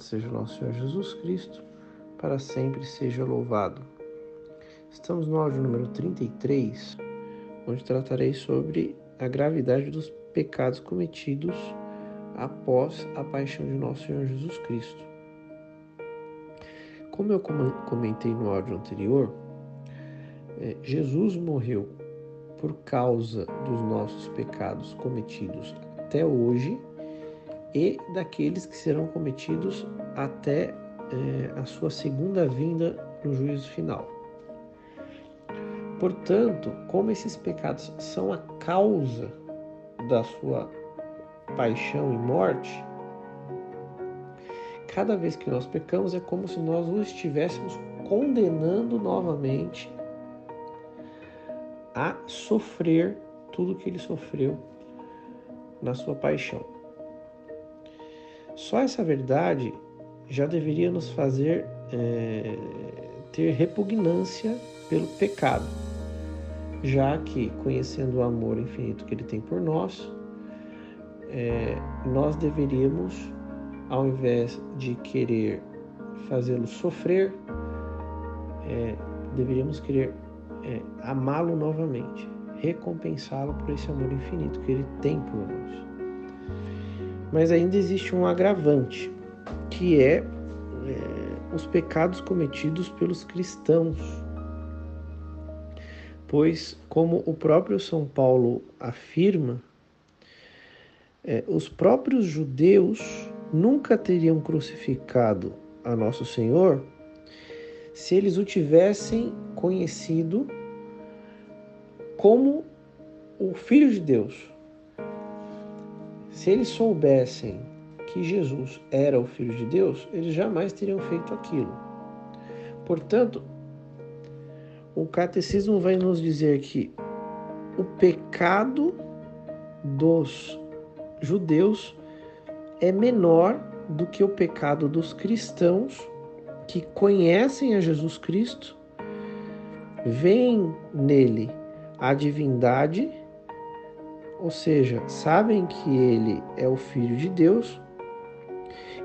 seja nosso Senhor Jesus Cristo, para sempre seja louvado. Estamos no áudio número 33, onde tratarei sobre a gravidade dos pecados cometidos após a paixão de nosso Senhor Jesus Cristo. Como eu comentei no áudio anterior, é, Jesus morreu por causa dos nossos pecados cometidos até hoje e daqueles que serão cometidos até é, a sua segunda vinda no juízo final. Portanto, como esses pecados são a causa da sua paixão e morte, cada vez que nós pecamos é como se nós o estivéssemos condenando novamente a sofrer tudo que ele sofreu na sua paixão. Só essa verdade já deveria nos fazer é, ter repugnância pelo pecado, já que, conhecendo o amor infinito que ele tem por nós, é, nós deveríamos, ao invés de querer fazê-lo sofrer, é, deveríamos querer é, amá-lo novamente, recompensá-lo por esse amor infinito que ele tem por nós. Mas ainda existe um agravante, que é, é os pecados cometidos pelos cristãos. Pois, como o próprio São Paulo afirma, é, os próprios judeus nunca teriam crucificado a Nosso Senhor se eles o tivessem conhecido como o Filho de Deus. Se eles soubessem que Jesus era o Filho de Deus, eles jamais teriam feito aquilo. Portanto, o catecismo vai nos dizer que o pecado dos judeus é menor do que o pecado dos cristãos que conhecem a Jesus Cristo, veem nele a divindade, ou seja, sabem que ele é o Filho de Deus,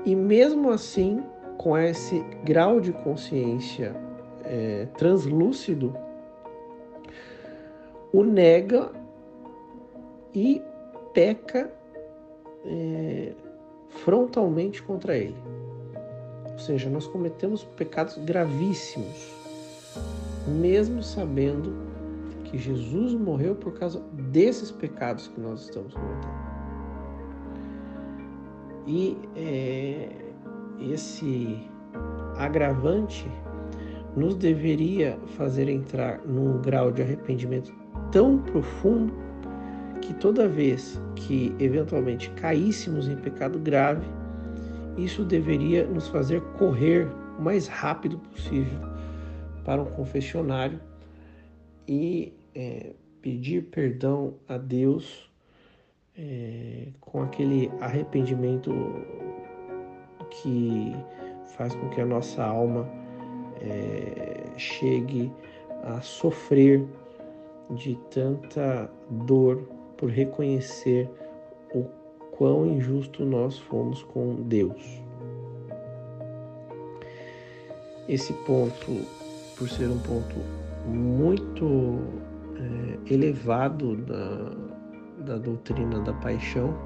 e mesmo assim, com esse grau de consciência é, translúcido, o nega e peca é, frontalmente contra ele. Ou seja, nós cometemos pecados gravíssimos, mesmo sabendo que Jesus morreu por causa desses pecados que nós estamos cometendo. E é, esse agravante nos deveria fazer entrar num grau de arrependimento tão profundo que toda vez que eventualmente caíssemos em pecado grave, isso deveria nos fazer correr o mais rápido possível para um confessionário e é, pedir perdão a Deus é, com aquele arrependimento que faz com que a nossa alma é, chegue a sofrer de tanta dor por reconhecer o quão injusto nós fomos com Deus. Esse ponto, por ser um ponto muito é, elevado da, da doutrina da paixão,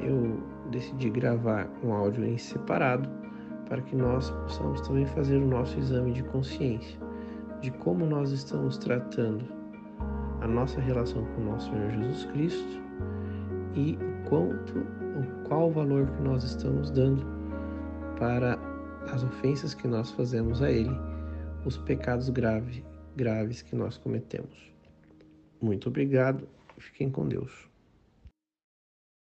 eu decidi gravar um áudio em separado para que nós possamos também fazer o nosso exame de consciência de como nós estamos tratando a nossa relação com o nosso Senhor Jesus Cristo e quanto, qual o valor que nós estamos dando para as ofensas que nós fazemos a Ele, os pecados grave, graves que nós cometemos. Muito obrigado, fiquem com Deus.